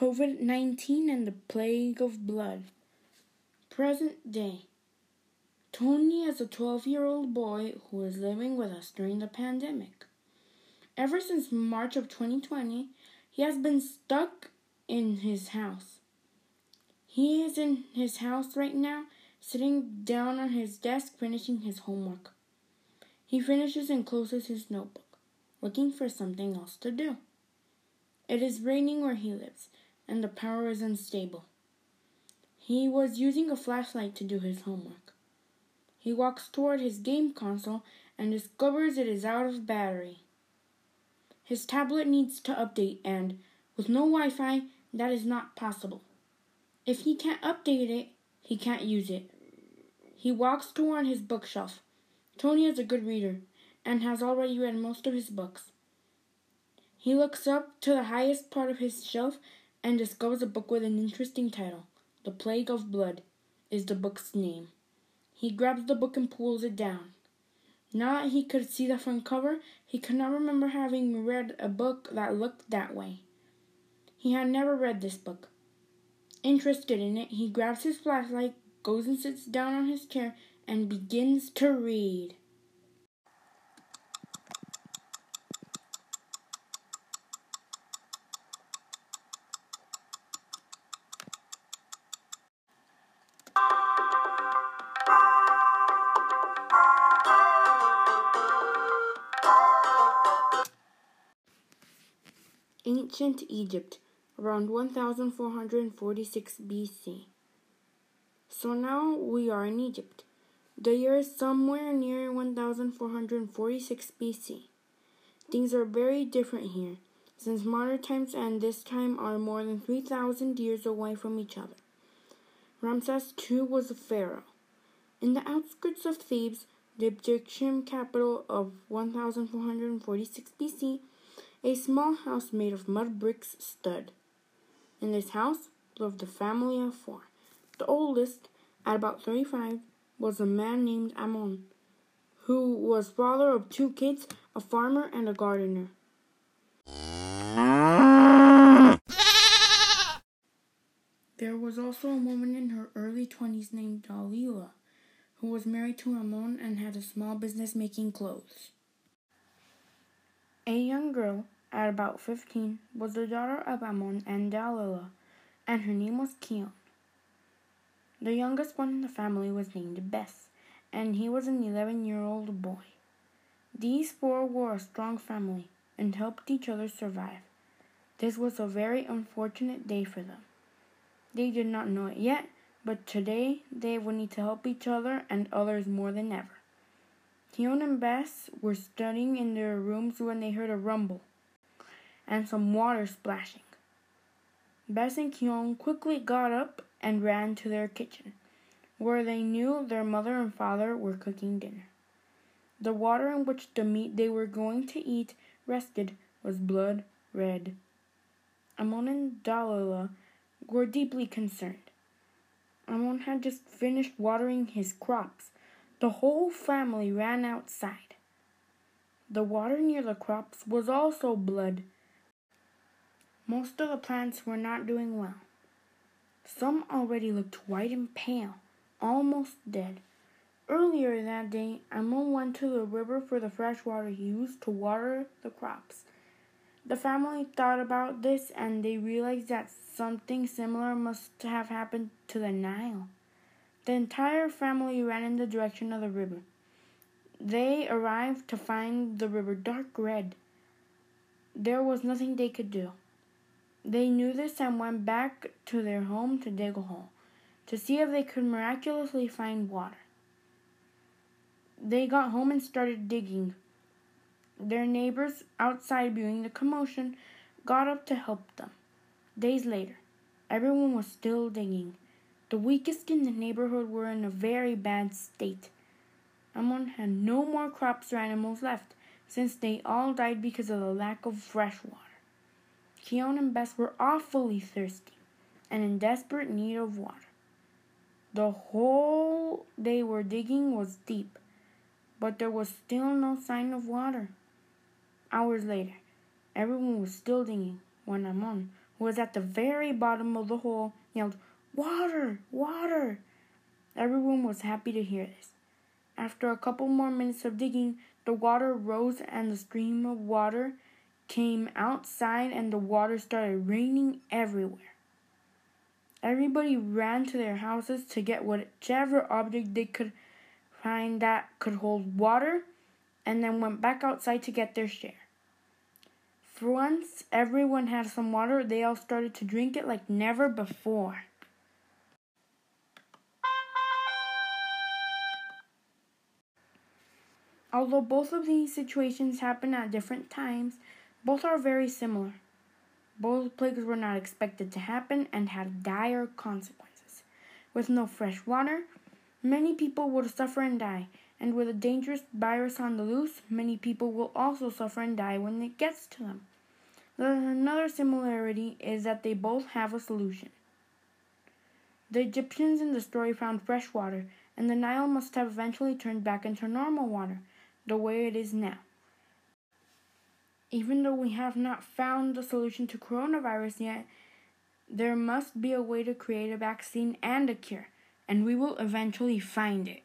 COVID 19 and the plague of blood. Present day. Tony is a 12 year old boy who is living with us during the pandemic. Ever since March of 2020, he has been stuck in his house. He is in his house right now, sitting down on his desk finishing his homework. He finishes and closes his notebook, looking for something else to do. It is raining where he lives, and the power is unstable. He was using a flashlight to do his homework. He walks toward his game console and discovers it is out of battery. His tablet needs to update, and with no Wi Fi, that is not possible. If he can't update it, he can't use it. He walks toward his bookshelf. Tony is a good reader and has already read most of his books. He looks up to the highest part of his shelf and discovers a book with an interesting title. The Plague of Blood is the book's name. He grabs the book and pulls it down. Now that he could see the front cover, he could not remember having read a book that looked that way. He had never read this book. Interested in it, he grabs his flashlight, goes and sits down on his chair, and begins to read. Ancient Egypt, around 1446 BC. So now we are in Egypt. The year is somewhere near 1446 BC. Things are very different here, since modern times and this time are more than 3,000 years away from each other. Ramses II was a pharaoh. In the outskirts of Thebes, the Egyptian capital of 1446 BC, a small house made of mud bricks stood. In this house lived a family of four. The oldest, at about 35, was a man named Amon, who was father of two kids, a farmer and a gardener. There was also a woman in her early 20s named Dalila, who was married to Amon and had a small business making clothes. A young girl, at about 15, was the daughter of Amon and Dalila, and her name was Keon. The youngest one in the family was named Bess, and he was an 11 year old boy. These four were a strong family and helped each other survive. This was a very unfortunate day for them. They did not know it yet, but today they would need to help each other and others more than ever. Keon and Bess were studying in their rooms when they heard a rumble and some water splashing. Bess and Keon quickly got up and ran to their kitchen, where they knew their mother and father were cooking dinner. The water in which the meat they were going to eat rested was blood red. Amon and Dalila were deeply concerned. Amon had just finished watering his crops. The whole family ran outside. The water near the crops was also blood most of the plants were not doing well. Some already looked white and pale, almost dead. Earlier that day, Amon went to the river for the fresh water he used to water the crops. The family thought about this and they realized that something similar must have happened to the Nile. The entire family ran in the direction of the river. They arrived to find the river dark red. There was nothing they could do. They knew this and went back to their home to dig a hole to see if they could miraculously find water. They got home and started digging. Their neighbors, outside viewing the commotion, got up to help them. Days later, everyone was still digging. The weakest in the neighborhood were in a very bad state. Amon had no more crops or animals left, since they all died because of the lack of fresh water. Keon and Bess were awfully thirsty and in desperate need of water. The hole they were digging was deep, but there was still no sign of water. Hours later, everyone was still digging when Amon, who was at the very bottom of the hole, yelled, Water! Water! Everyone was happy to hear this. After a couple more minutes of digging, the water rose and the stream of water came outside and the water started raining everywhere. Everybody ran to their houses to get whichever object they could find that could hold water and then went back outside to get their share. For once everyone had some water, they all started to drink it like never before. Although both of these situations happen at different times, both are very similar. Both plagues were not expected to happen and had dire consequences. With no fresh water, many people would suffer and die, and with a dangerous virus on the loose, many people will also suffer and die when it gets to them. Another similarity is that they both have a solution. The Egyptians in the story found fresh water, and the Nile must have eventually turned back into normal water the way it is now. Even though we have not found the solution to coronavirus yet, there must be a way to create a vaccine and a cure, and we will eventually find it.